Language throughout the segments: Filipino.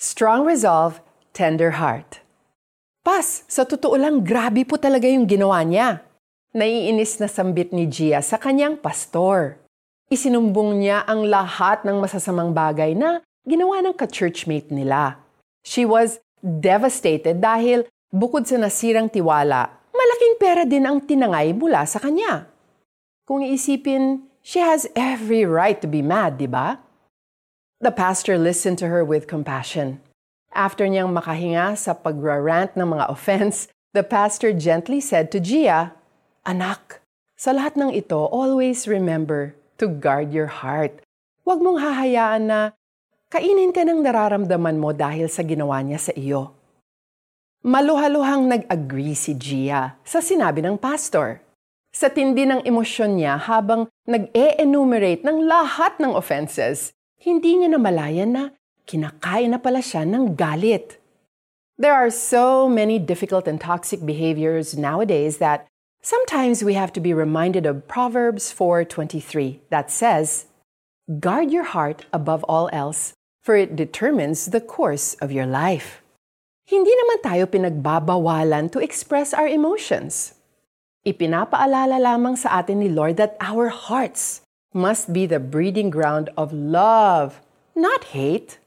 Strong resolve, tender heart. Pas, sa totoo lang, grabe po talaga yung ginawa niya. Naiinis na sambit ni Gia sa kanyang pastor. Isinumbong niya ang lahat ng masasamang bagay na ginawa ng ka-churchmate nila. She was devastated dahil bukod sa nasirang tiwala, malaking pera din ang tinangay mula sa kanya. Kung iisipin, she has every right to be mad, di ba? The pastor listened to her with compassion. After niyang makahinga sa pagrarant ng mga offense, the pastor gently said to Gia, Anak, sa lahat ng ito, always remember to guard your heart. Huwag mong hahayaan na kainin ka ng nararamdaman mo dahil sa ginawa niya sa iyo. Maluhaluhang nag-agree si Gia sa sinabi ng pastor. Sa tindi ng emosyon niya habang nag-e-enumerate ng lahat ng offenses, hindi niya namalayan na kinakain na pala siya ng galit. There are so many difficult and toxic behaviors nowadays that sometimes we have to be reminded of Proverbs 4:23 that says, "Guard your heart above all else, for it determines the course of your life." Hindi naman tayo pinagbabawalan to express our emotions. Ipinapaalala lamang sa atin ni Lord that our hearts must be the breeding ground of love, not hate.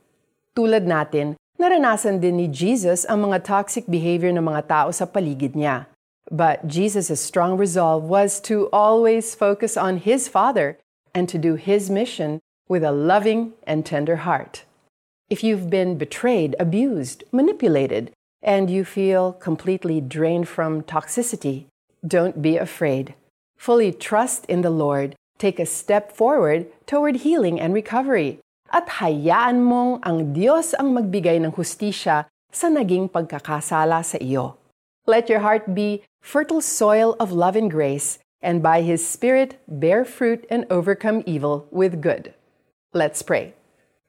Tulad natin, naranasan din ni Jesus ang mga toxic behavior ng mga tao sa paligid niya. But Jesus' strong resolve was to always focus on His Father and to do His mission with a loving and tender heart. If you've been betrayed, abused, manipulated, and you feel completely drained from toxicity, don't be afraid. Fully trust in the Lord. Take a step forward toward healing and recovery at hayaan mong ang Diyos ang magbigay ng hustisya sa naging pagkakasala sa iyo. Let your heart be fertile soil of love and grace, and by His Spirit bear fruit and overcome evil with good. Let's pray.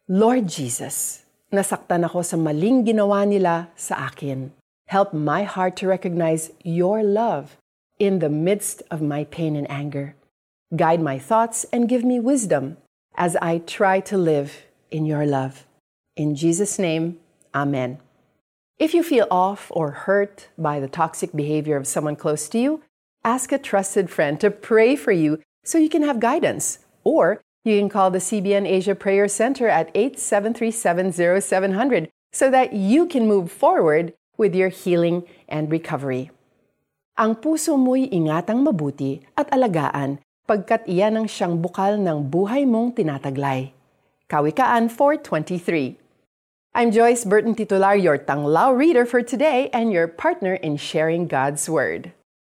Lord Jesus, nasaktan ako sa maling ginawa nila sa akin. Help my heart to recognize your love in the midst of my pain and anger. Guide my thoughts and give me wisdom as I try to live in your love. In Jesus' name, Amen. If you feel off or hurt by the toxic behavior of someone close to you, ask a trusted friend to pray for you so you can have guidance. Or you can call the CBN Asia Prayer Center at 87370700 so that you can move forward with your healing and recovery. Ang puso mo'y ingatang mabuti at alagaan pagkat iyan ang siyang bukal ng buhay mong tinataglay. Kawikaan 423. I'm Joyce Burton Titular, your Tanglao reader for today and your partner in sharing God's Word.